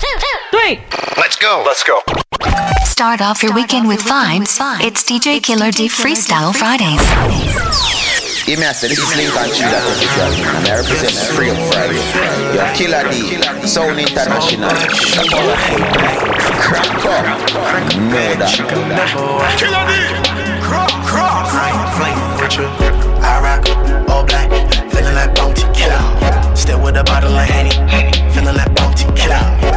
three. Let's go. Let's go. Start off your weekend with vibes. It's DJ Killer D Freestyle Fridays. Hey master, this is Lincoln Chula. I represent Freedom Friday. Your Killer D, Soul International. Crack up. Murder. Killer D. Crack, crack. Flying with you, I rock all black, feeling like bounty killer. Still with a bottle of Henny, feeling like bounty killer.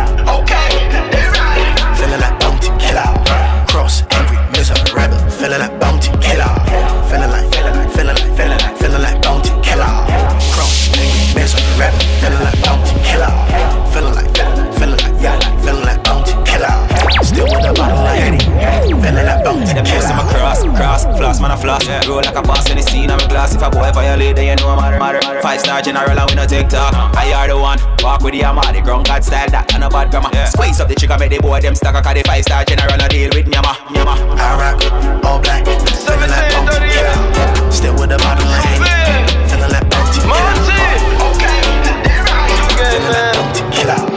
fast, man, I floss. Yeah. Roll like a boss in the scene, I'm a glass. If a boy violate, then you know I'm a matter. Five star general, and we no TikTok. Uh-huh. I are the one. Walk with the hammer, the ground God style, that and a bad grammar. Yeah. Squeeze up the chicken, make the boy them stack. Cause the five star general, a deal with nyama, nyama. I rock, all black, living like punk, yeah. Still with the bottle. bottom lane, feeling like punk, yeah. Okay, there I go, man.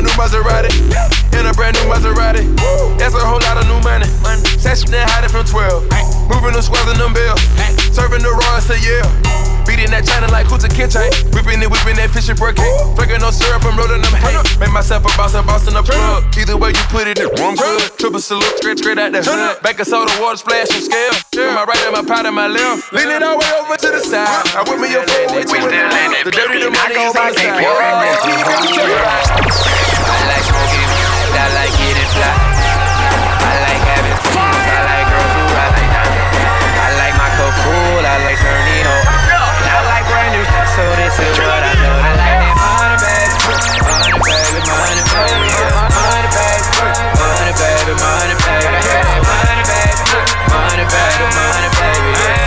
a new Maserati. In a brand new Maserati. That's a whole lot of new money. Session and hiding from 12. Moving them squares and them bills. Serving the raw, say yeah. Beating that China like Kuta Kitchen. Whipping it, whipping that fishing cake. Drinking no syrup, I'm rolling them hay. Make myself a boss, a boss in a plug. Either way you put it, in one good. Triple salute, straight, straight out the hood. Back of soda, water splash, some scale. Yeah. My right and my pot in my left. Lean it all way over to the side. I whip me a four way to the The dirty, the money is on the side. I like having fun. I like girls who ride diamonds. I like my. I like I like so this is what I. I like baby. Baby, baby. Baby, baby, baby. Like.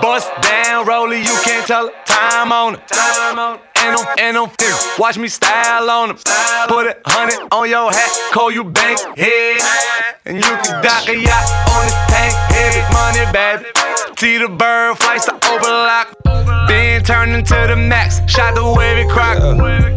Bust down, Rollie, you can't tell. Time on it. Time on it. And I'm, and I'm here. Watch me style on them. Put a hundred on your hat, call you bank head. And you can dock a yacht on this tank, heavy money, baby. T the bird flights overlock. Then turn into the max, shot the wavy crock.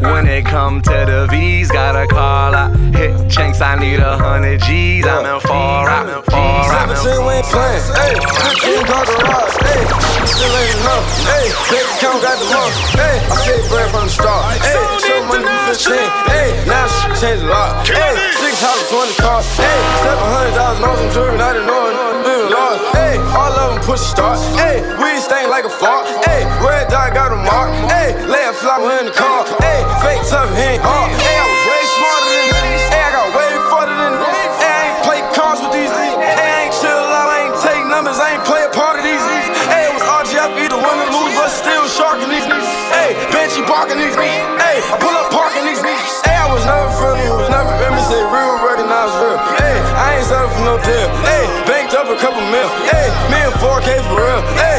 When it come to the V's, gotta call out. Hit chinks, I need a hundred G's. I'm in far, I'm in far, I'm in 17 we ain't playing. Hey, 15 car garage. Hey, still ain't enough. Hey, bank account got the most. Hey, I said bread from the start. Hey, show money for 15. Hey, now she changed a lot. Hey, six houses, 20 cars. Hey, seven hundred thousand on some jewelry, didn't know it. Living large. Hey, all of them push start. Hey, weed like a fart. Hey, red dot got a mark. Hey, lay a flower in the car. Hey, fake tough, he ain't hard. Hey, I was way smarter than these. Hey, I got way further than these. Hey, I ain't play cards with these. niggas. Hey, I ain't chill out, I ain't take numbers, I ain't play a part of these. niggas. Hey, it was RGF, either win or lose, but still sharking these. niggas. Hey, Benchy barking these. niggas. Hey, I pull up parking these. niggas. Hey, I was never friendly, was never me say real, recognize real. Hey, I ain't selling for no deal. Hey, banked up a couple mil. Hey, me and 4K for real. Hey,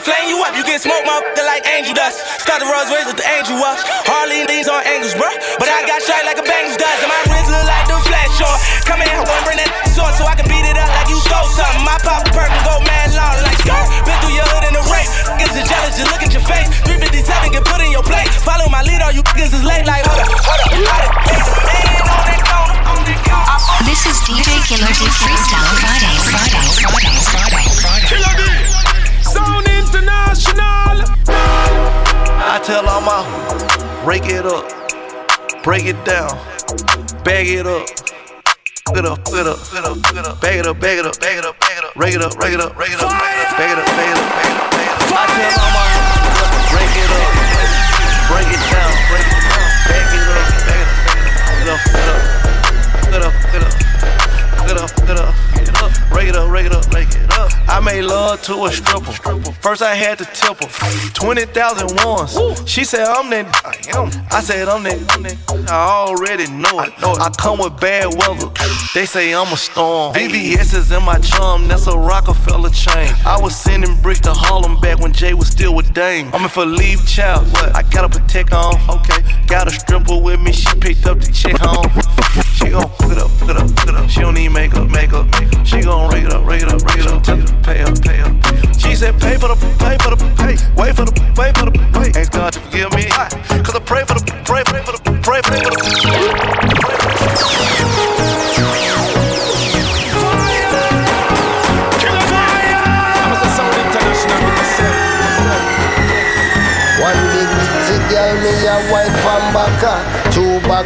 And flame you up. You get smoked, motherfucker, like angel dust. Start the Rolls with the angel up. Harley these on angles, bruh. But I got shot like a Bengals does. And my wrist look like the flash short. Come in boy, bring that sword so I can beat it up like you stole something. My pop perk and go mad long like skirt. Been through your hood in the race. Niggas is jealous, just look at your face. 357 get put in your plate. Follow my lead, all you niggas is late like hold up, hold up, hold up. On on. This is DJ Killer D Freestyle Fridays. Fridays. Fridays. Fridays. Fridays. I tell all my break it up, break it down, bag it up. It up, it up, it up, it up, bag it up, bag it up, bag it up, bag it up, rake it up, rake it up, rake it up, bag it up, bag it up, bag it up, bag it up, bag it up. I tell all my break it up, break it down, break it down, bag it up, bag it up, it up, it up, it up, it up, it up, it up, rake it up, rake it up, rake it up. I made love to a stripper. First I had to tip her. 20,000 once. She said, I'm that. I am. I said, I'm that. I already know it. I come with bad weather. They say I'm a storm. VVS is in my chum. That's a Rockefeller chain. I was sending bricks to Harlem back when Jay was still with Dame. I'm in for leave child. I gotta protect on. Okay. Got a stripper with me. She picked up the chick home. She gon' put it up, put it up, put it up. She don't need makeup, makeup. She gon' rake it up, rake it up, rake it up. Tell her pay up, pay up. She said, pay for the, pay for the, pay. Wait for the, wait for the, wait. Ask God to forgive me. Cause I pray for the, pray, pray for the, pray for the.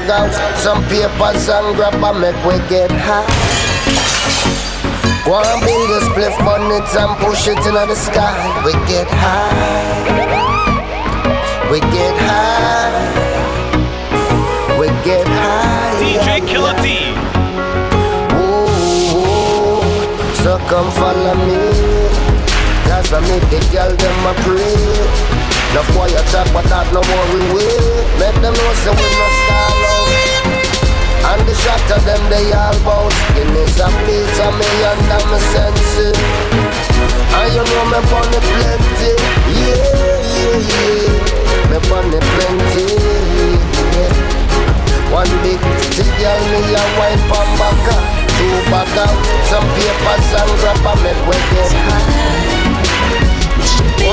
Of some papers and grab a make we get high Go and build a spliff bonnet and push it into the sky. We get high. We get high. We get high. DJ Killer D. Ooh, so come follow me. Cause I meet the girl them a pray. No boy a chat but that no worry we will. Make them know say we no stall out And the shot of them they all bout Give me some pizza me under my senses. And you know me money plenty. Yeah, yeah, yeah. Me money plenty yeah. One big tea girl me a wine from back Two back out Some papers and grab a make we get high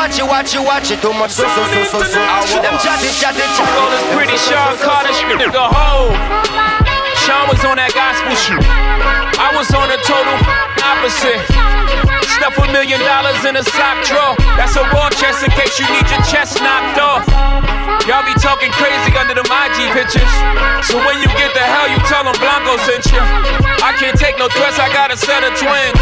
watch you, watch you, watch it. Too much so, so, so, so, so. I want them chatty, chatty, chatty. Roll is pretty Sean Carter, the whole. Sean was on that gospel shoot. I was on the total opposite. Stuff a million dollars in a sock drawer. That's a war chest in case you need your chest knocked off. Y'all be talking crazy under them IG pictures. So when you get the hell, you tell them Blanco sent you. I can't take no threats, I got a set of twins.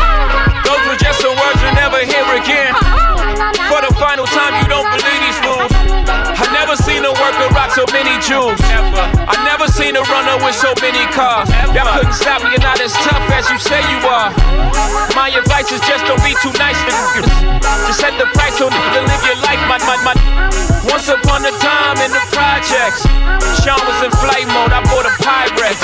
Those were just some words you'll never hear again. For the final time, you don't believe these fools. I never seen a worker rock so many jewels. I never seen a runner with so many cars. Y'all couldn't stop me, you're not as tough as you say you are. My advice is just don't be too nice to. Just set the price so niggas live your life, my, my, my. Once upon a time in the projects, Sean was in flight mode, I bought a Pyrex.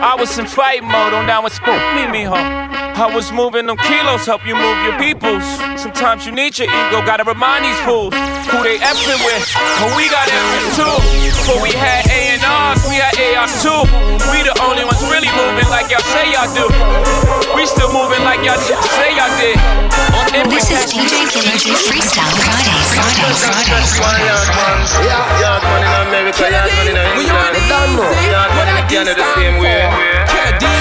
I was in fight mode, on down with spoon, meet me home. I was moving them kilos, help you move your peoples. Sometimes you need your ego, gotta remind these fools who they effing with. But we got effing too. Before we had A&Rs, we had ARs too. We the only ones really moving like y'all say y'all do. We still moving like y'all say y'all did. This is DJ Killer D Freestyle Fridays. Fridays. Fridays. Yeah, yard man in America, yard man in England. Don't know. Yard man in Canada the same way. Get it.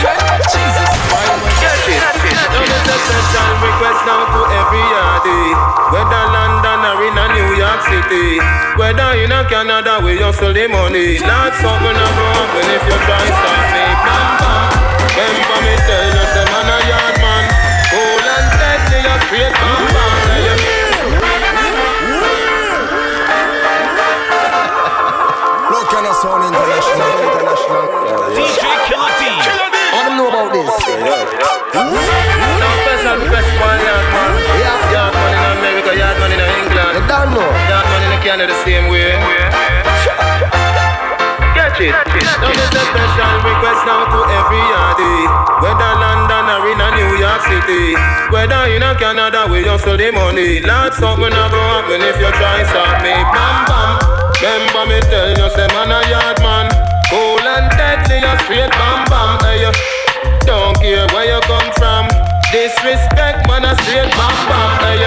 Now there's a special request now to every yardie. Whether London or in a New York City. Whether in a Canada we hustle the money. Not something a go happen if you try stop me. Bam bam. Remember me tell you, say man a yard Look at us on international, international. DJ Killer D. What them know about this? Now special request for yard man. Yeah. Yard man in America, yard man in England. You don't know. Yard man in Canada the same way. Catch it. Now there's a special request now to every yardie. Whether London or in a New York City. Whether in a Canada we hustle the money. Lord, something a go happen if you try stop me. Bam bam. Remember me tell you, say man a yard man. Cool and deadly, a straight bam bam. Hey, don't care where you come from. Disrespect, man, a straight bam bam. Hey,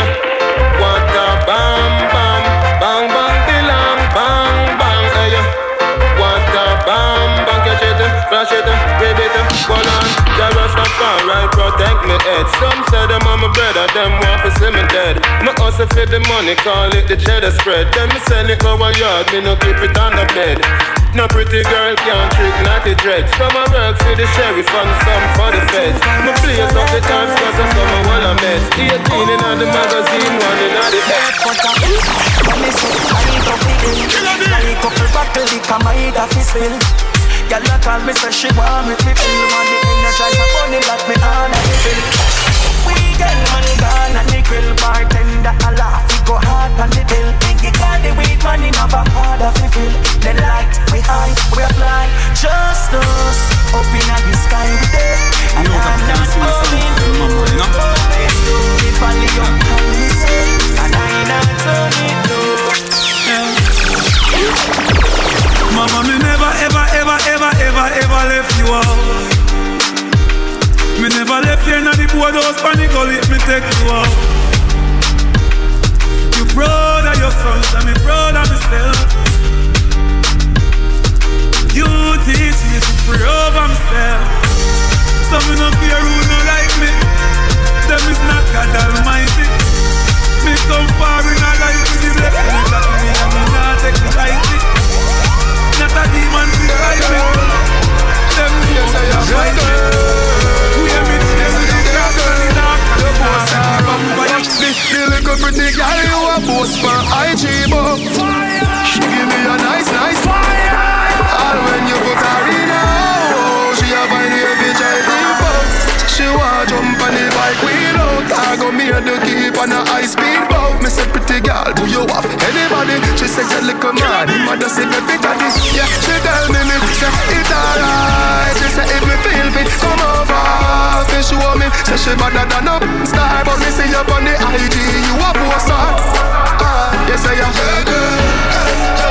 what a bam bam, bang bang belong, bang bang. Hey, what a bam bang. Catch it, uh, flash it, grab it, go on. Jah Rastafari protect me head. Some say them I'm a brother, them want to see me dead. Me hustle for the money, call it the cheddar spread. Then me sell it go a yard, me no keep it on the bed. No pretty girl can't trick naughty dreads. Some a work for the sheriff and some for the feds. Me place up the times cause of some a wall a mess. 18 in the magazine, one in the bed. But I, I miss it, I need to pick ill. Like couple bottle liquor, my head a fi spill. Girl a call me say she want me fi feel. Want the energize a funny like me on a fill. We get money gone and the grill bartender a laugh. We go hard on the bill. Think it call the weed money never hard a fi fill. The light we high, we fly. Just us up in the sky we there. And I'm not falling. If I lay up on me and I not turn it Mama, me never, ever, ever, ever, left you out. Me never left you in the boardhouse, panic gully, me take you out. You of your sons, and me of myself. You teach me to pray over myself. So me no care who no like me. Them is not God Almighty. Me come far in a life with the blessing that me and me not take lightly. Not a demon beside me. Them I We with the grass the boss vampire. The, little pretty girl you a post for IG but She give me a nice nice wheel out. I go me the keep on a high speed boat. Me say pretty girl, do you have anybody? She say you little man, him a does it every daddy. Yeah, she tell me me say it alright. She say if me feel fit, come over. She want me, say she better than a star, but me see you on the IG, you a poster. Ah, yes I am.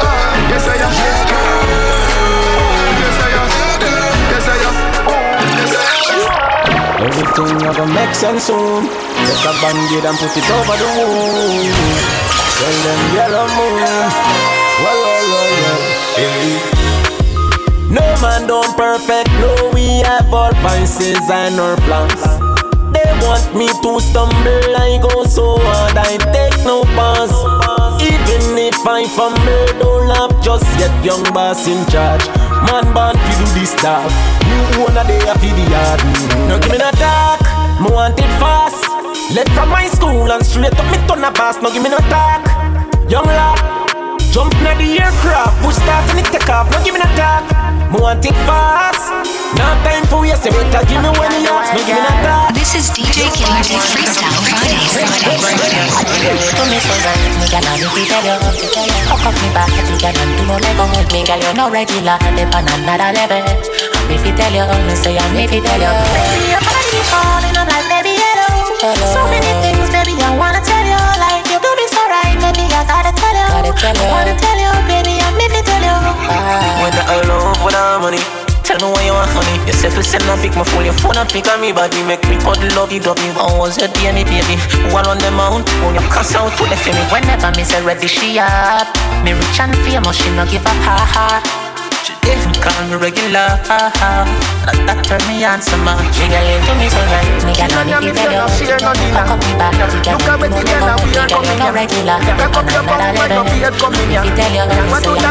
Ah, yes I am. Everything you gonna make sense soon. Take a band-aid and put it over the wound. Tell them yellow moon. Well, well, well, well. Hey. No man done perfect, no we have our vices and our flaws. They want me to stumble, I go so hard, I take no pause. Even if I fumble, don't laugh just yet, young boss in charge. Man born fi do this stuff, new owner they a fi the yard. No give me no talk, me want it fast. Left from my school and straight up me turn a pass. No give me no talk, young lad. Jump na the aircraft, push start and it take off. No give me no talk, me want it fast. No time for waste, you better give me when you ask. No give me no talk. This is DJ Killer D Freestyle Friday. To me so right, me gal and me tell you Hook up me back, the gal and do no lego Me gal you no regular, dip on another level And me fi tell you, me say and me fi tell you Baby your body calling, I'm like baby hello So many things baby I wanna tell baby I gotta tell you I wanna tell you, baby and me fi tell you Whether I love, whether I'm money Tell me why you want honey. Yourself is send a pick my phone Your phone and pick on me body. Make me cuddle love you, love you How was your day, me baby. One on the mount? When you cuss out to left me. Whenever me say ready, she up. Me rich and famous, she no give a ha ha She didn't call me regular That, that turn me on so much Me gal you do me so right Me gal and me fi tell you Hook up me back, the gal and do no lego Me gal you no regular, dip on another level Me fi tell you,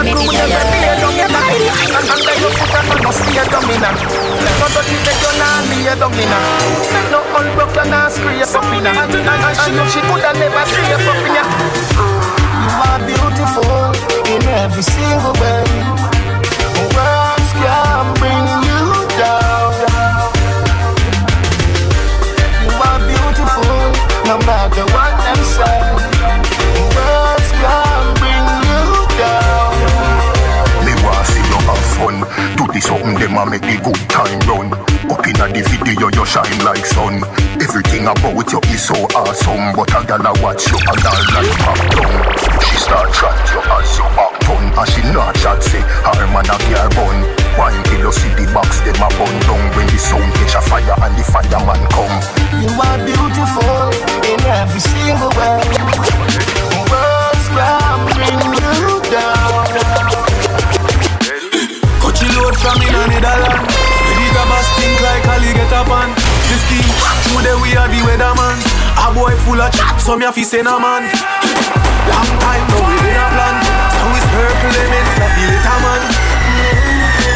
me say and me fi tell you Under your foot and man must stay dominant Never do it make you not be a dominant Make no unbroke you not scrape up in And and she she coulda never scrape up in You are beautiful fi send a man Long time no we in a plan So it's purple limits like the little man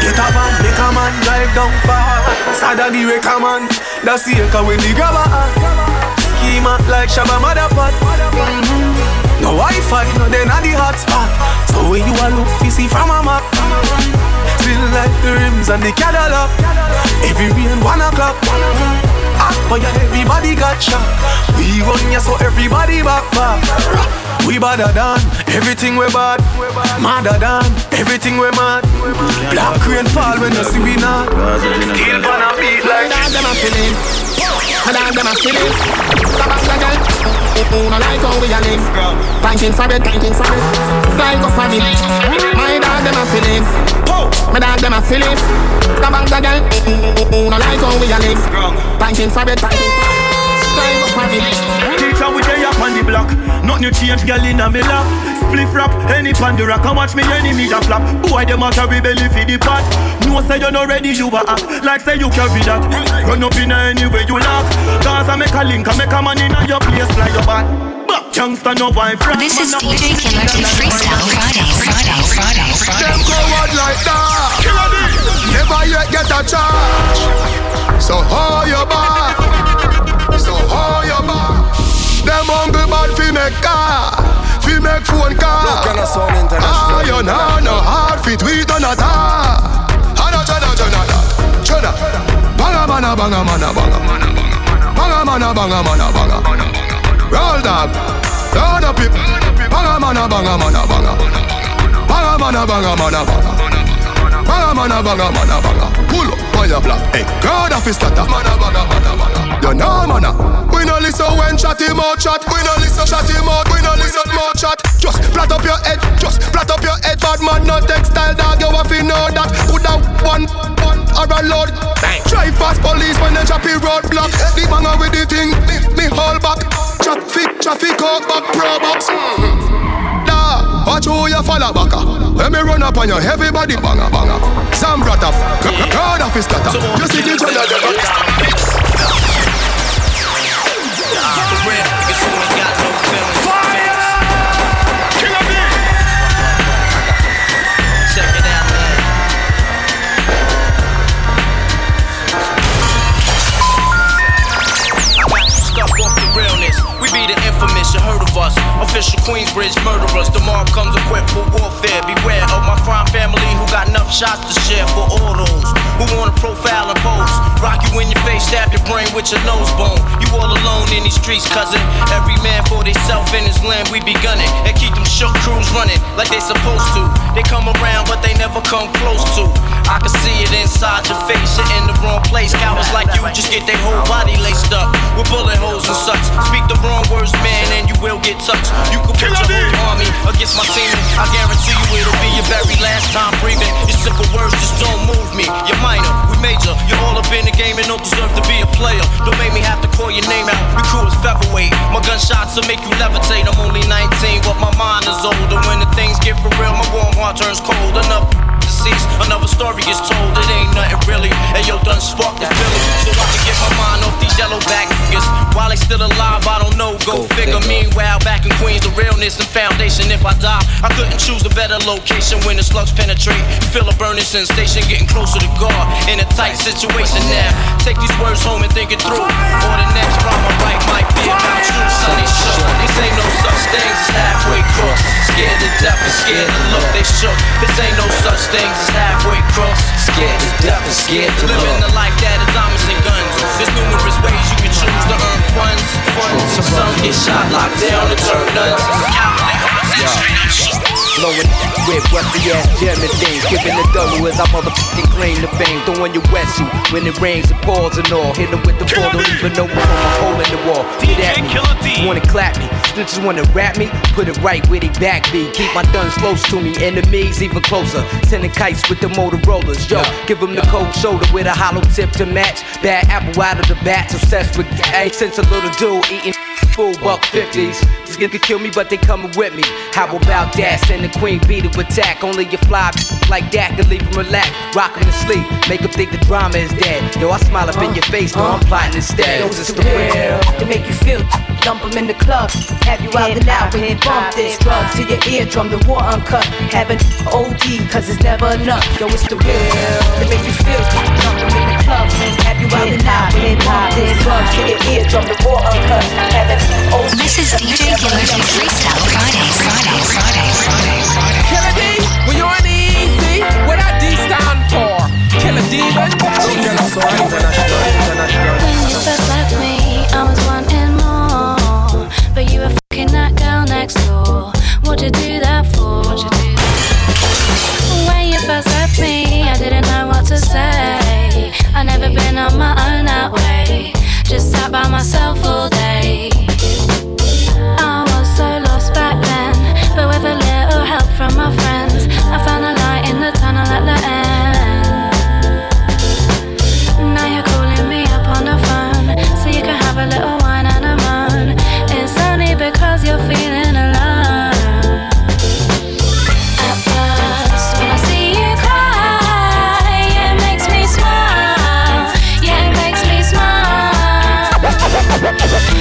Get a van, make a man drive down far Sada the wrecker man That's the echo when the grabber Schema like Shabba Motherpot mm-hmm. No Wi-Fi, no then at the hotspot. So when you a look, you see from a map. Still like the rims and the Cadillac. Every rain one o'clock. For ya, everybody got shot. We run ya, so everybody back back. We badder than everything we bad. Madder than everything we mad. Black rain fall when you see we not. Still gonna beat like Dog them a feeling. My dog them a feeling. Tabak the girl. Who no like how we a live. Thanking for it, thanking for it. Like a family. My dog them a feeling. My dog them a feeling. Girl. Who no like family. Teacher, we day up on the block. Nothing you change, girl in a me lap. Spliff rap, any pan the watch me enemy a flap. Boy, them a carry belly for the pot. No say you not ready, you a act. Like say you carry that. Run up in any way you lock. Cause I make a link, I make a man in a your place, fly your back. Back youngster, no wife. This is DJ Killer D Freestyle Friday, Friday, Friday, Them coward like that. Never yet get a charge. So hold your back. So hold your back. Them hungry bad fi make car. Fi make phone call. Look, you're not sound international. Ah, you know, no hard fit. We done a ta. Hana chana chana chana. Banga mana banga mana banga. Banga mana banga mana banga. Roll dog. Roll up it. Banga mana banga mana banga. Banga mana banga mana banga. Banga mana banga mana banga. Pull up on your block. Hey, crowd of his scatter. Mana banga mana banga. You know mana. We no listen when chat him out chat. We no listen chat him out. We no listen more chat. Just flat up your head. Just flat up your head. Bad man no textile dog. You have to know that. Put down one one or a load. Drive past police when they chop roadblock. The banger with the thing. Me, me hold back. Traffic traffic out back pro box. Mm-hmm. Da, watch who you follow back. When me run up on your heavy body banger banger. Sam brought up, crowd of his scatter. You see the judge of of us. Official Queensbridge murderers. Mobb comes equipped for warfare. Beware of my crime family who got enough shots to share for all those who wanna profile and pose. Rock you in your face, stab your brain with your nose bone. You all alone in these streets, cousin. Every man for theyself in his land, we be gunning. And keep them shook crews running like they supposed to. They come around, but they never come close to. I can see it inside your face, you're in the wrong place. Cowards like you just get their whole body laced up with bullet holes and such. Speak the wrong words, man, and you will get touched. You could put your whole army against my team. I guarantee you it'll be your very last time breathing. Your simple words just don't move me. You're minor, we major. You're all up in the game and don't deserve to be a player. Don't make me have to call your name out. Your crew is featherweight. My gunshots will make you levitate. I'm only 19, but my mind is older. When the things get for real, my warm heart turns cold. Enough deceased. Another story is told, it ain't nothing really. And yo, done sparked the feeling. So I can get my mind off these yellow back niggas. While they still alive, I don't know, go, figure. Meanwhile, back in Queens, the realness and foundation. If I die, I couldn't choose a better location when the slugs penetrate. Feel a burning sensation, getting closer to God. In a tight situation now. Take these words home and think it through. Or the next rhyme I write might be about you. Sonny shook. These ain't no such things as halfway crooks. Scared to death and scared to look, they shook. This ain't no such things as halfway crooks. Scared to death and scared to look. Living the life that is diamonds and guns. There's numerous ways you can choose to earn funds. funds. Some get shot, locked down, and turn nuns. Blowing with wealthy ass jamming things. Giving the double as I motherfucking claim the fame. Throwing your wetsuit when it rains and pours and all. Hit 'em with the ball, don't even know from a hole in the wall. Get at me, wanna clap me. Snitches wanna rap me, put it right where they back be. Keep my guns close to me, enemies even closer. Sending kites with the Motorola's. Yo, give 'em the cold shoulder with a hollow tip to match. Bad apple out of the bat, obsessed with gang. Since a little dude eating full buck 50s. This nigga kill me, but they coming with me. How about that? Send the queen bee to attack. Only you fly like that can leave him relax. Rock him to sleep. Make him think the drama is dead. Yo, I smile up in your face, no, I'm plotting instead. Yo, it's the real to make you feel. dump 'em in the club. Have you out and out when you bump this. Drugs to your eardrum, the war uncut. Having OD, cause it's never enough. Yo, it's the real to make you feel. Dump club have you out. This club your the uncut. This is DJ Giller's Freestyle Friday, Friday, Friday, Friday, Friday. Killer D, when you're in the what I D stand for? Killer D, but. Oh, yeah. By myself all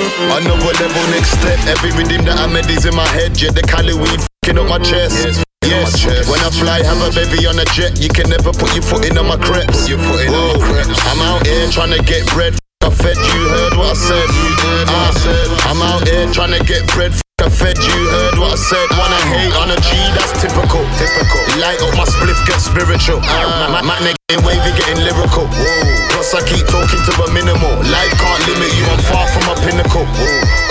Ah. Another level, next step. Every rhythm that I made is in my head. Yeah, the Cali weed fing up my chest. Yes, when I fly, have a baby on a jet. You can never put your foot in on my crepes. Your foot in on my crepes. I'm out here trying to get bread. I fed you, heard what I said. You heard I said. I'm out here trying to get bread. I fed you, heard what I said. Wanna hate on a G, that's typical. Typical. Light up my spliff, get spiritual. Uh, my, my nigga ain't wavy, getting lyrical. Plus I keep talking to the minimal. Life can't limit you, I'm far from my pinnacle.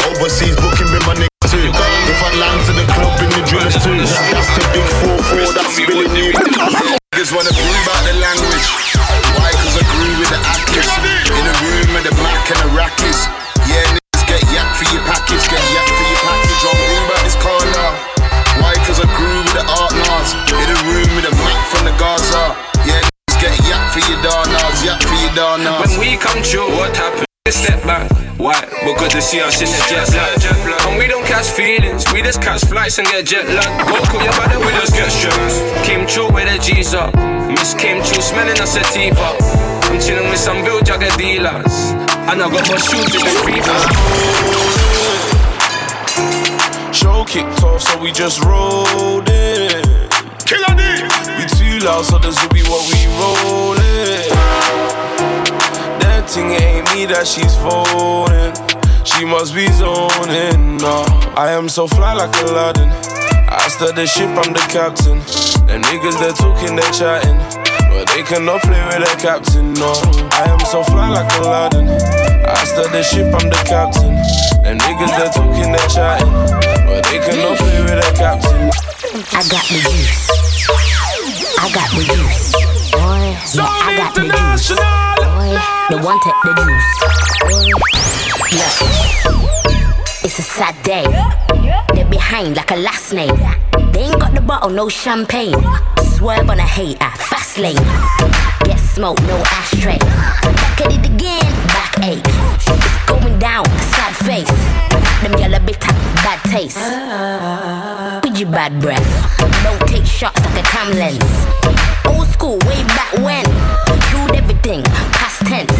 Overseas booking with my nigga too. If I land to the club, bring the drillers too. That's the big 4-4, that's spilling you. Niggas wanna prove out the language. Why? Cause I grew with the actors. In a room with the Mac and the rackets. Yeah, get yak for your darnars, yak for your darnars. When we come through, what happened? Step back, why? Because they see us in the jet lag. And we don't catch feelings, we just catch flights and get jet lag. Go call your brother, we just get stressed. Came true with the G's up. Miss came true, smelling a sativa. I'm chilling with some real jagger dealers. And I got my shoes in the fever. Show kicked off, so we just rolled in. So this will be what we rollin'. That thing ain't me that she's. She must be zoning. No, I am so fly like Aladdin. I start the ship, I'm the captain. Them niggas they're talking, they're chatting. But they cannot play with the captain, no. I am so fly like Aladdin. I start the ship, I'm the captain. Them niggas they're talking, they're chatting. But they cannot play with the captain. I got the juice. I got the juice. Boy, yeah, I got the juice. Boy, the one take the juice. Look, it's a sad day. They're behind like a last name. They ain't got the bottle, no champagne. Swerve on a hater, fast lane. Get smoke, no ashtray. Back at it again, It's going down, sad face. Them yellow bitter, bad taste. With your bad breath. Don't take shots like a cam lens. Old school, way back when. Killed everything, past tense.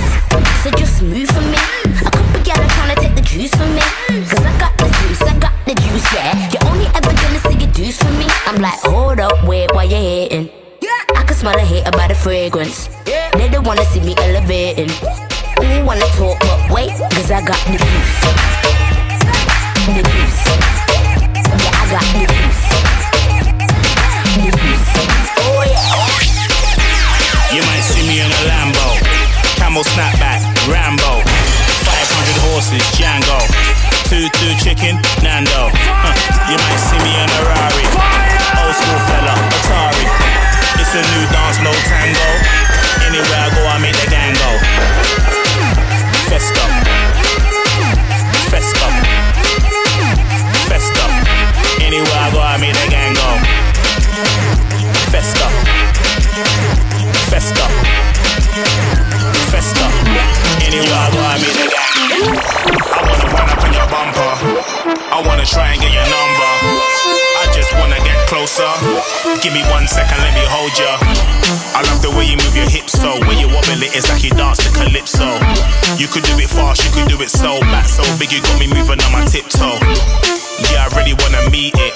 So just move for me. A couple are trying to take the juice from me. Cause I got the juice, I got the juice, yeah. You're only ever gonna see your juice from me. I'm like, hold up, wait, why you hating? I can smell a hater by the fragrance. They don't wanna see me elevating. Who wanna talk, but wait, cause I got the juice. The juice. Yeah, I got the juice. The juice. Oh yeah. You might see me in a Lambo, camel snapback, Rambo, 500 horses, Django, two two chicken, Nando. Huh. You might see me in a Rari, old school fella, Atari. It's a new dance, no tango. Anywhere I go, I make the gang go. Festa, festa, festa. Anywhere I go, I make the gang go. Festa, festa, festa. Anywhere I go, I make the gang. I wanna run up on your bumper. I wanna try and get your number. Just wanna get closer. Give me one second, let me hold ya. I love the way you move your hips so when you wobble it, it's like you dance to calypso. You could do it fast, you could do it so back so big, you got me moving on my tiptoe. Yeah, I really wanna meet it.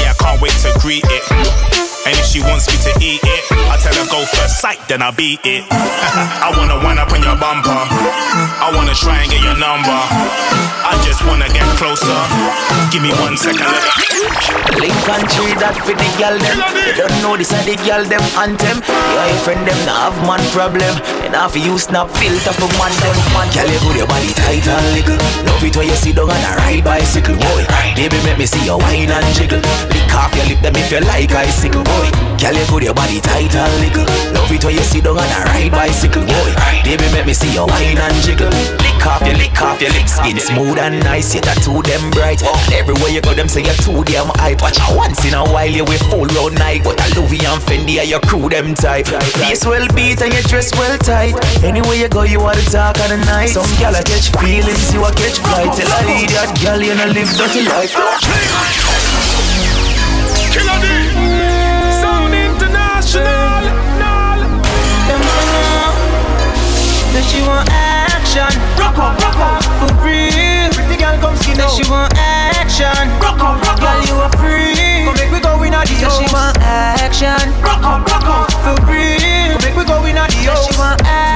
Yeah, I can't wait to greet it. And if she wants me to eat it, I tell her go first sight, then I beat it. I wanna wind up on your bumper. I wanna try and get your number. I just wanna get closer. Give me one second. Lincoln tree that for the girl them. You don't know this are the girl them anthem. You and your friend them now have man problem. And half you snap filter for man them. Man, girl you put your body tight and little. Love it when you sit down on a ride bicycle, boy. Baby, make me see your wine and jiggle. Lick off your lip, them if you like icicle, boy. Girl, you put your body tight and little. Love it when you sit down on a ride bicycle, boy. Baby, make me see your wine and jiggle. Lick off your, lick off your lips. Skin smooth and nice, you tattoo them bright. Everywhere you go, them say you're too damn hype. Watch once in a while you with full road night, but a Louis and Fendi are your crew them type. Face well beat and you dress well tight. Anywhere you go, you are the talk of the night. Some gal a catch feelings, you a catch flight. Tell a idiot gal you no live dirty life. Killer D, International. Uh-huh. Say she want action. Rock up, rock up, for real. Pretty girl come skin Say she want action. Rock up, rock up, girl you are free. Come make we go in a the Say she want action. Rock up, rock up, for real. Come make we go in a Say she want action.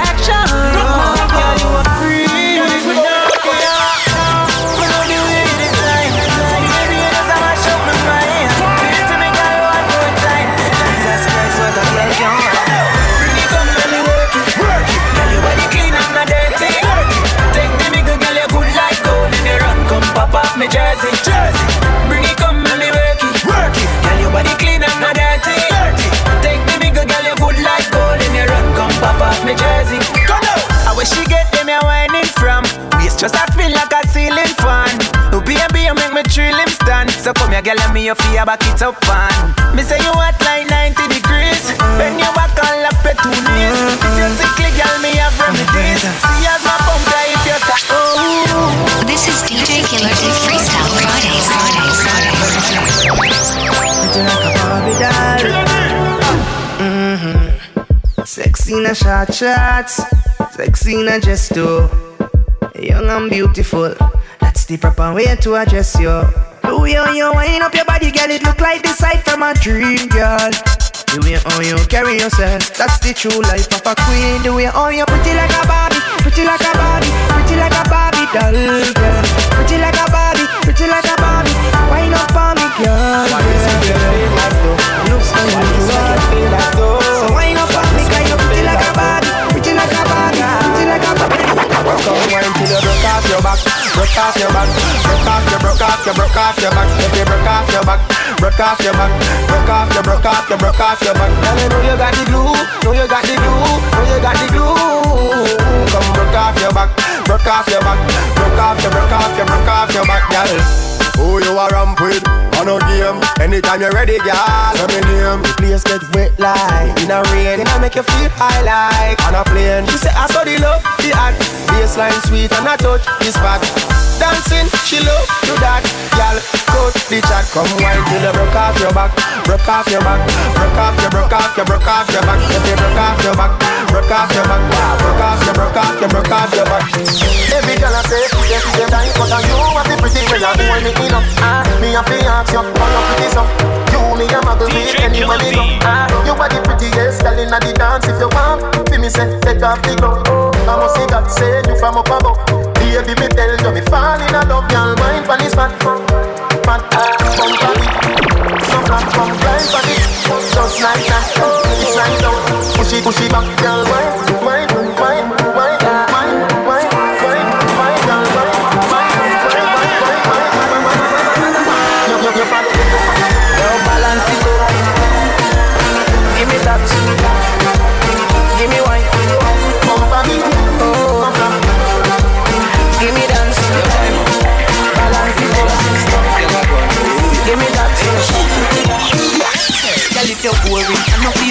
Me your fear back it up on. Me say you hot like 90 degrees. Bend your back and lap your two knees. If you sickly, girl, me have remedies. See as my pump right, if you start. Oh. This is DJ Killer D Freestyle Fridays. Mm-hmm. Sexy in a short shorts, sexy in a gesto. Young and beautiful, that's the proper way to address you. The way how you wind up your body, girl, it look like the sight from a dream, girl. The way how you carry yourself, that's the true life of a queen. The way how you pretty like a Barbie, pretty like a Barbie, pretty like a Barbie doll, girl. Pretty like a Barbie, pretty like a Barbie. Wind up for me, girl. Why you feel like though? Looks like you say you feel like though. So wind up Come wine till you broke off your back, broke off your back, broke off your, broke off your, broke off your back. If you broke off your back, broke off your back, broke off your, broke off your, broke off your back. Girl, you know you got the glue, know you got the glue, know you got the glue. Come broke off your back, broke off your back, broke off your, broke off your, broke off your back, girl. Who you are ramp with? On a game. Anytime you're ready, girl. Say me name. The place get wet like in a rain. Then I make you feel high like on a plane. She say I saw the love, the act. Baseline sweet and I touch this spot. Dancing, she love do that. Girl, touch the chat. Come wine till you broke off your back, broke off your back, broke off your, broke off your, broke off your back. If you broke off your back, broke off your back, broke off your, me a you, pretty so? You me a muggle with me go. Ah, you are the prettiest girl inna the dance. If you want, me say, take off the glove. I must see God say you from up above. Baby, me tell you, me fall in love, y'all mind pon this fat, fat, bump on it. So come it, just like that. It's like down, push it, push it back, mind,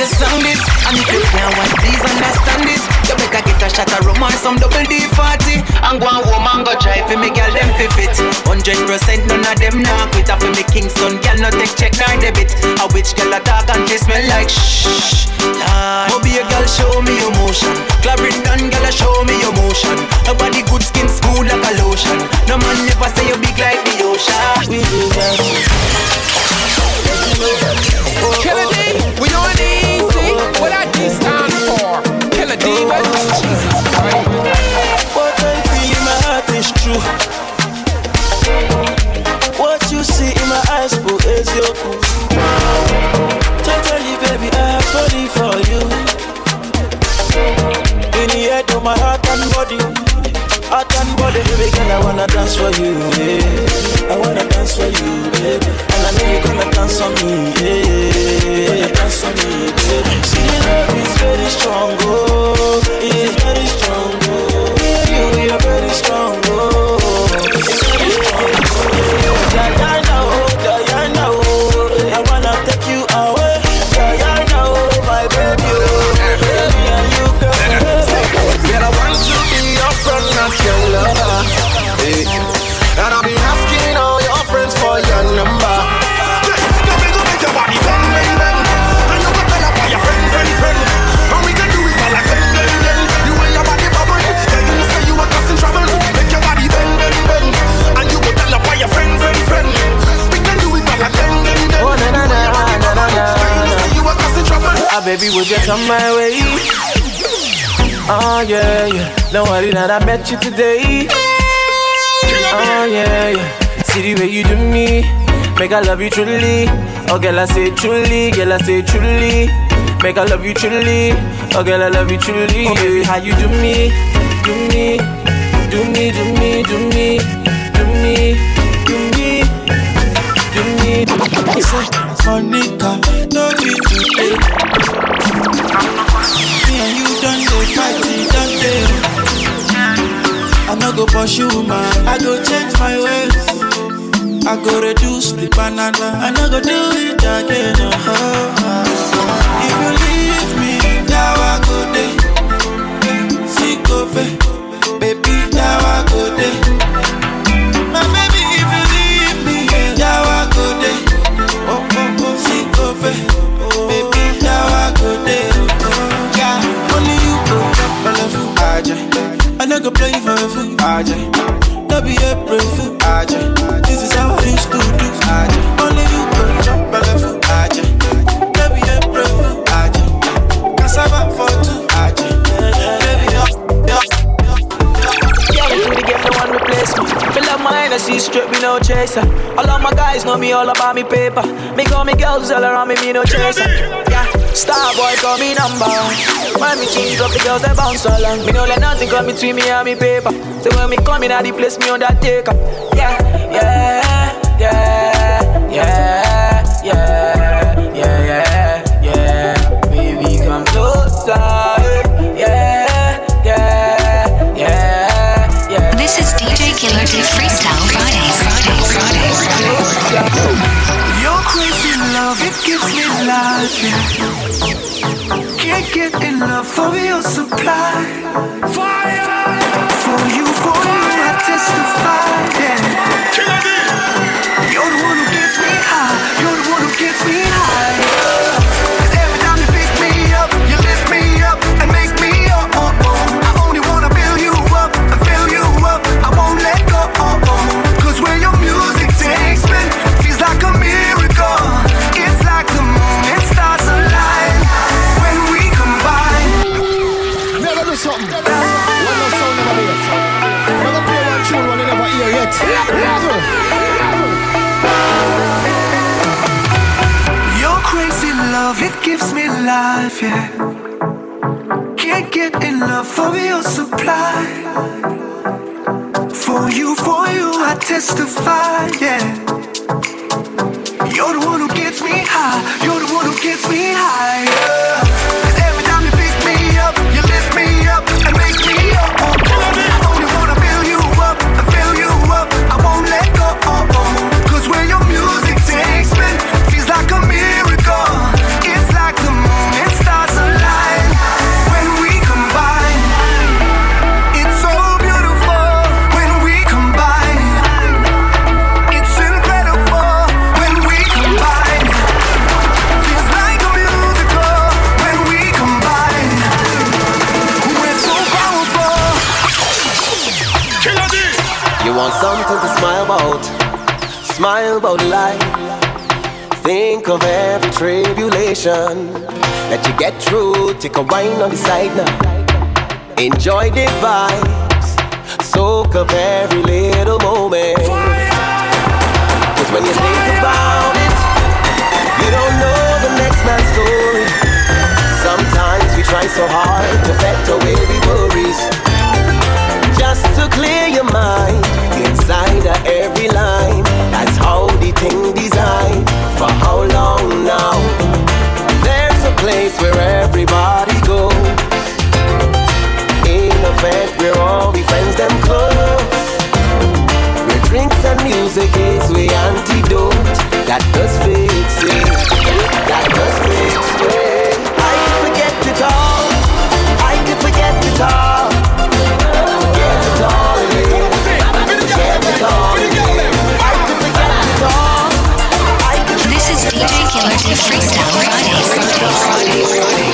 Feel song this. And if you can't want, please understand this You better get a shot of rum or some double D40 And go and home and go try for me, girl, them fi fit. 100% none of them nah quit for me Kingston, girl, no take check nor debit. A which girl a talk and she smell like shh Lord, oh be a girl, show me emotion Clarendon, girl, show me emotion Her body good skin, smooth like a lotion. No man never say you big like the ocean. We do that. Kennedy. What stand for? Demon? Oh, oh. What I in my heart is true. What you see in my eyes, bro, is your cool. Totally, baby, I have for you. In the my heart and body. Heart and body, girl, I wanna dance for you, yeah. I wanna dance for you, baby. And I know you're gonna dance for me, baby, on my way. Oh, yeah, yeah. Don't worry that I met you today. Oh, yeah, yeah. See the way you do me. Make I love you truly. Oh, girl, I say truly. Girl, I say truly. Make I love you truly. Oh, girl, I love you truly. Oh, baby, how you do me? Do me. Do me, do me, do me. Do me. Do me. Do me. Do me. Monica, no be today. Eh. I go pursue man, I go change my ways. I go reduce the banana, I no go do it again. Oh. My baby, if you leave me, now I go day. Oh, oh, oh, sick of it, baby, now I go day. Uh-huh. I go play for Aja. No be April fool, Aja. This is how I used to do, Aja. Only you go jump the fool, Aja. No be April fool, Aja. Cassava for two, Aja. Baby, up, up. Yeah, we do the game, no one replace me. Me love my Hennessy straight, me no chaser. All of my guys know me all about me paper. Me call me girls all around me, me no chaser. Yeah, star boy call me number. When me change up the girls, they bounce along. Me no let nothing come between me and me paper. So when me come in, I the place me on that taker. Yeah, yeah, yeah, yeah, yeah, yeah, yeah, yeah. Baby, come closer. Yeah, yeah, yeah, yeah. This is DJ Killer D Freestyle Fridays. Fridays. Fridays. Fridays. Your crazy love, it gives me life. Yeah. Can't get enough of your supply. Fire! For you, I testify. Testify, yeah. sensation that you get through. Take a wine on the side now. Enjoy the vibes. Soak up every little moment. Cause when you think about it, you don't know the next man's story. Sometimes we try so hard to vet away the worries. Just to clear your mind, inside of every line. That's how the thing designed. For how long now? place where everybody goes. In a fest where all we friends them close. Where drinks and music is we antidote. That does fix it. That does fix it. I can forget it all. I can forget it all. Friday, Freestyle Friday, Friday, Friday.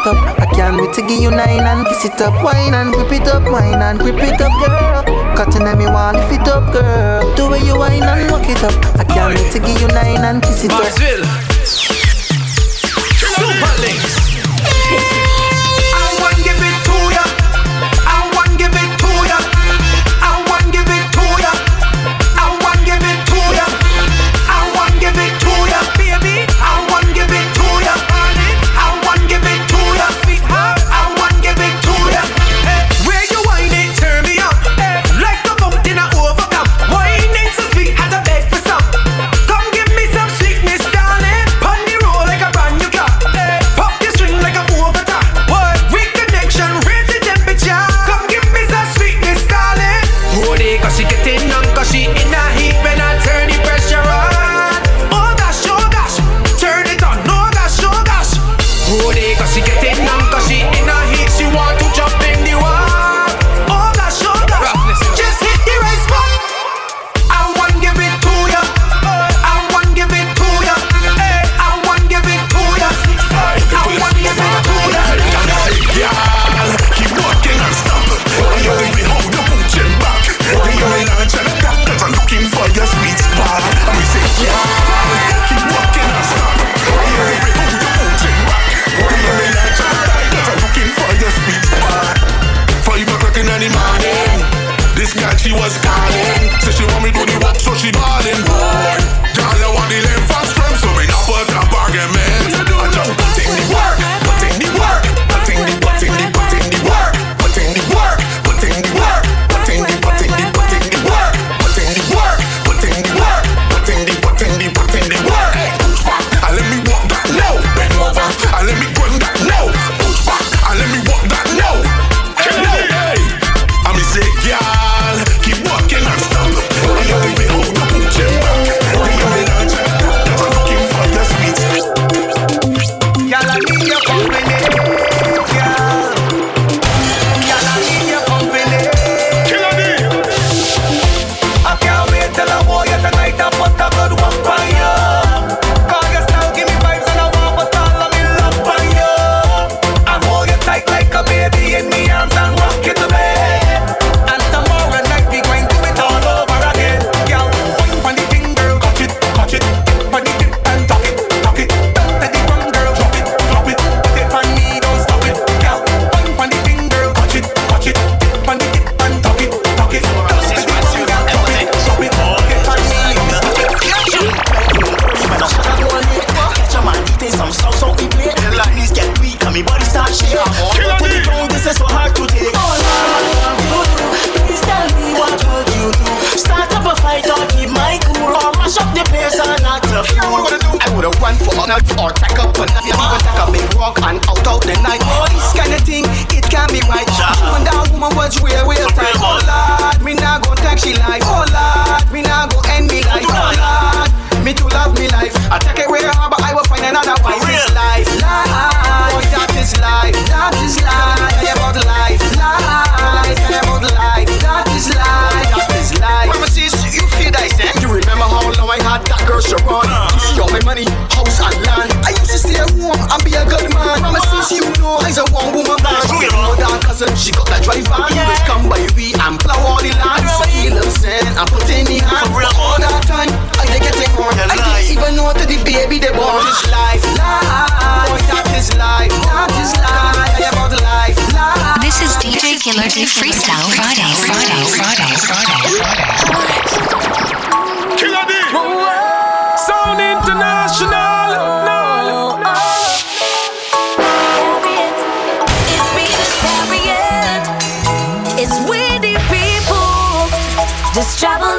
it up. I can't wait to give you nine and kiss it up. Wine and grip it up, wine and grip it up, girl. Cutting at me while lift it up, girl. The way you wine and walk it up. I can't wait to give you nine and kiss it Maxwell. up. Just travel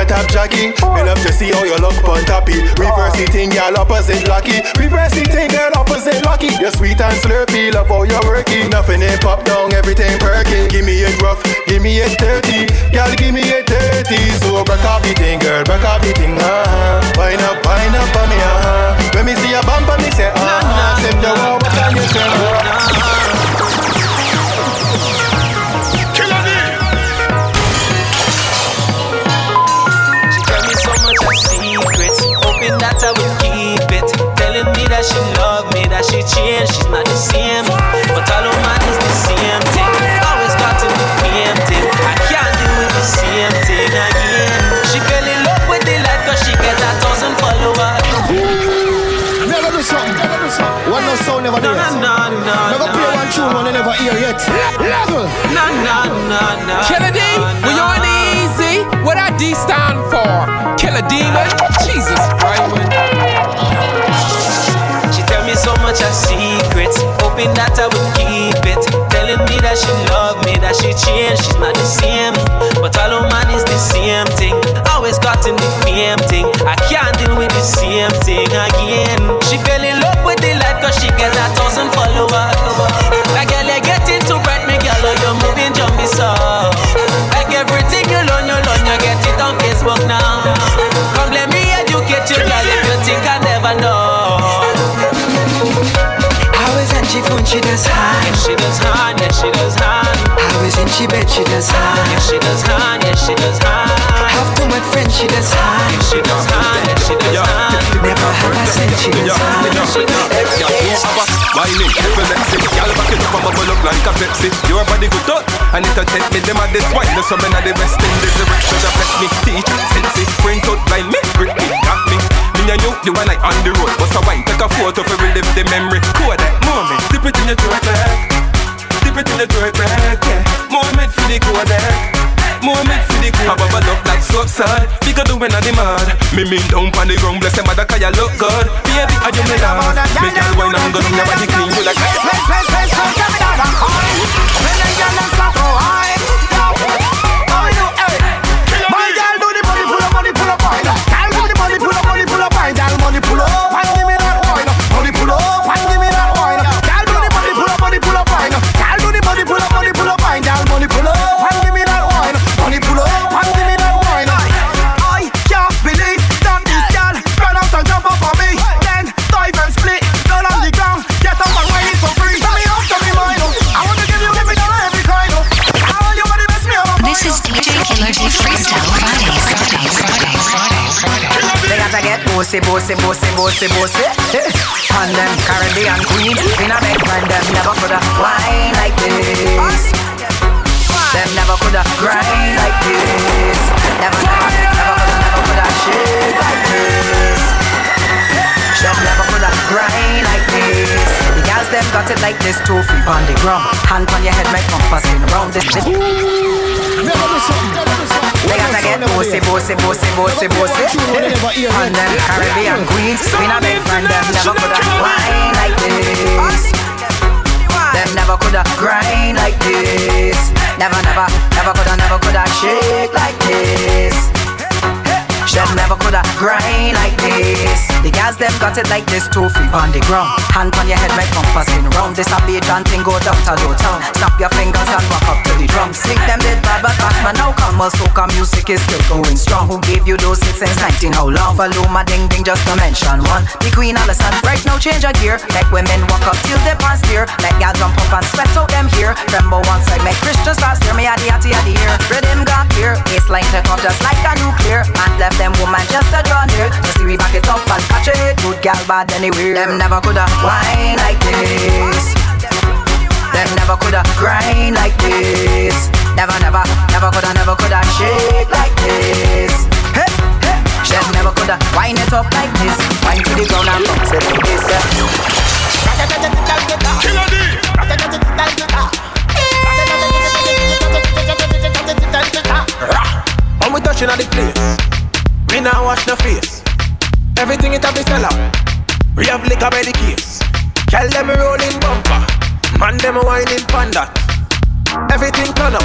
a top jockey? Me love to see how you look on toppy. Reverse the thing, girl, opposite lucky. Reverse the thing, girl, opposite lucky. You're sweet and slurpy, love how you're working. Nothing ain't pop down, everything perky. Give me it rough, give me it dirty. Girl, give me it dirty. So break off the thing, girl, break off the thing, ah. Wind up, wind up on me, ah. When me see a bumper, me say, ah. Say you want, what can you say? Killer that she love me, that she changed, she's not the same. But all of mine is the same thing. Always got to be same thing. I can't do it the same thing again. She fell in love with the life cause she get a thousand followers. Never do something. One no sound never do No, it. no, no, no, Never play no, one tune one you never hear yet. Level. No, no, no, no. Killer D, we on easy. What that D stand for? That she changed, she's not the same. But all of man is the same thing. Always got in the same thing. I can't deal with the same thing again. She fell in love with the life cause she get a thousand followers. Like girl, you get into bright, me girl, oh, you're moving jumpy so. Like everything you learn, you learn, you get it on Facebook now. Come let me educate you, girl, if you think I never know. How is and she phone she does Yes, she does hand, yes, she does hand. How is in she bed she does hand Yes, she does hand, yes, she does hand. Have too much friends she does hand Yes, she does hand, yes, she does hand. Never have I sent she does hand Whining, epilepsy Y'all back it up, I'm a look like a Pepsi Your body good up, and it'll take me Them at this wine, there's some in the West Indies The rich should have blessed me Teach, sense it, print out blind me Grip me, got me Me and you, the one like on the road. What's a wine? Take a photo for relive the memory. Cool that moment. Dip it in your throat, back. Dip it in your throat, back. Yeah. Moment for the code. Eh? Moment for the cool. Have a bad up like soap side. Figure the when I demand. Me mean down on the ground. Bless them mother cause you look good. Baby, are you me love? Me girl wine and go down your body clean. You like. Space, space, space, space. Give me that coin. When oh, I get them start to wine. They gotta get bossy, bossy, bossy, bossy, bossy. And them Caribbean queen, in a big friend, them never coulda wine like this. Them never coulda grind like this. Never, never, never coulda, never coulda shake like this. Them never coulda grind like this. The girls them got it like this, two feet on the ground, hand on your head, make bumper spin around this. This. They gotta get bossy, bossy, bossy, bossy, bossy. And them Caribbean queens, we not big friend, them never coulda wine like this. Them never coulda grind like this. Never, never, never coulda, never coulda shake like this. Them never coulda grind like this. The girls them got it like this, two feet on the ground. Hand on your head, bumper spin round. This a beat and thing go down to low town. Snap your fingers and walk up to the drum. Sing them did bad, but man now come. Soca music is still going strong. Who gave you those hits since 19? How long? Follow my ding ding just to mention one. The Queen Alison, right now change a gear. Make women walk up till they pants steer. Make y'all jump up and sweat out them here. Remember one side, make Christians start me at the atty at the ear. Rhythm got here, baseline take off just like a nuclear. And left them woman just a draw near. You see we back it up and catch it. Good gal bad anywhere. Them never coulda whine like this. Them never coulda grind like this. Never, never, never coulda, never coulda shake like this. Hey, hey. Them never coulda wind it up like this. Wind to the ground and bounce it like this. Killer D. When we touching on the place, we now wash no face. Everything it have be sell out. We have liquor by the case. Tell them rolling bumper. Man them a whining panda. Everything turn up.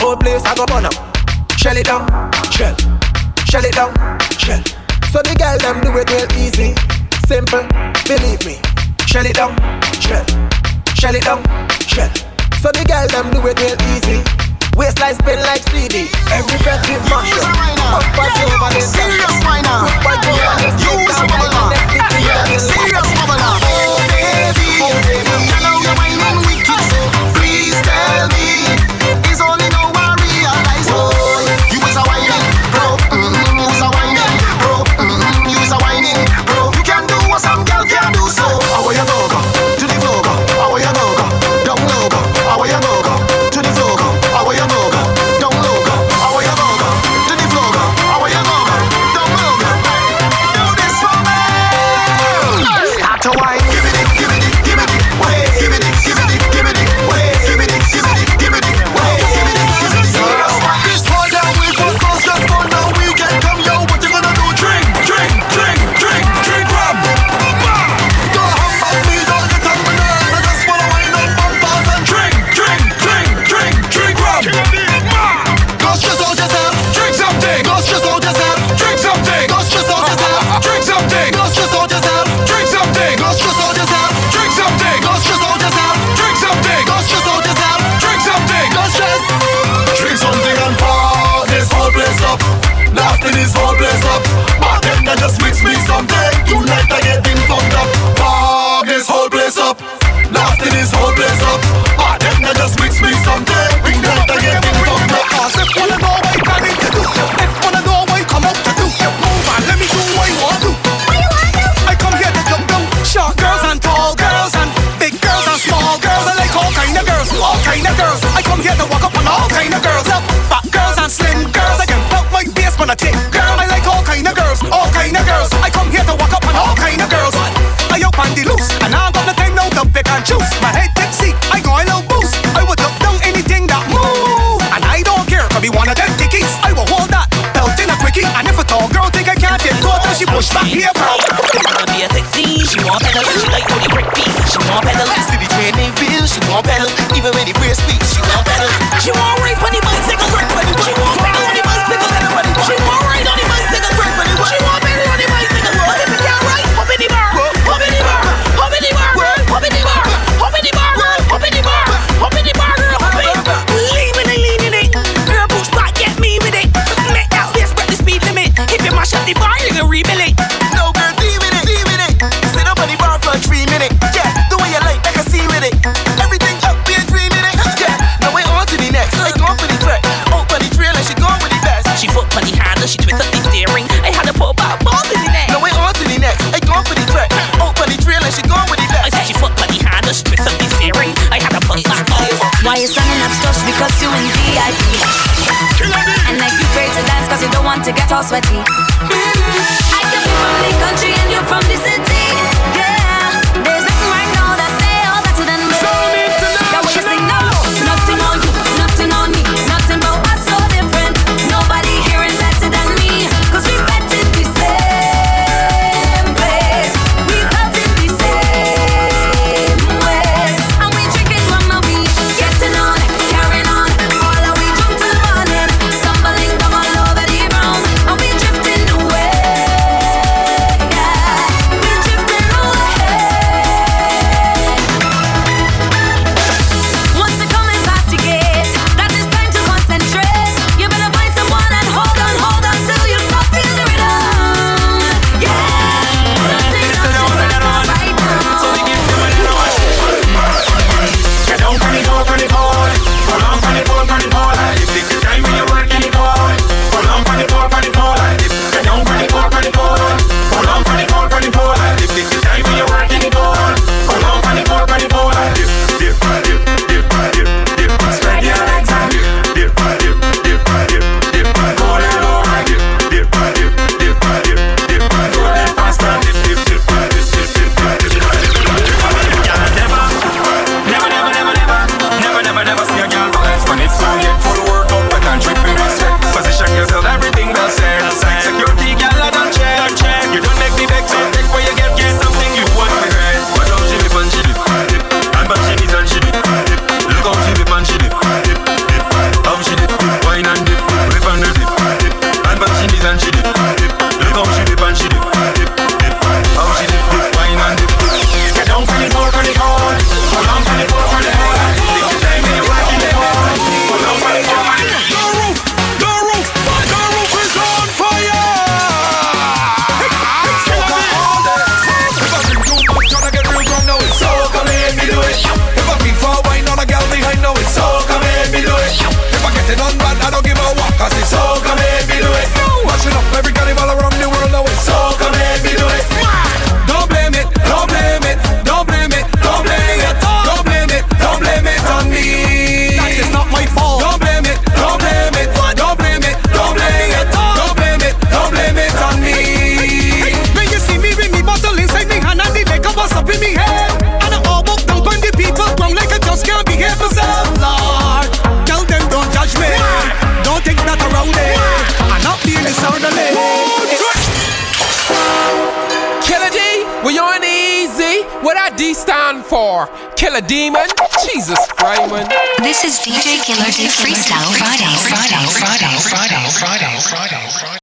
Whole place I go burn up. Shell it down, shell. Shell it down, shell. So the girl them do it real easy. Simple, believe me. Shell it down, shell. Shell it down, shell. So the girl them do it real easy. Waistline spin like CD. Every breath we mash up. Up and over the Serious whiner. Up and over the Use a bubbler. Serious bubbler.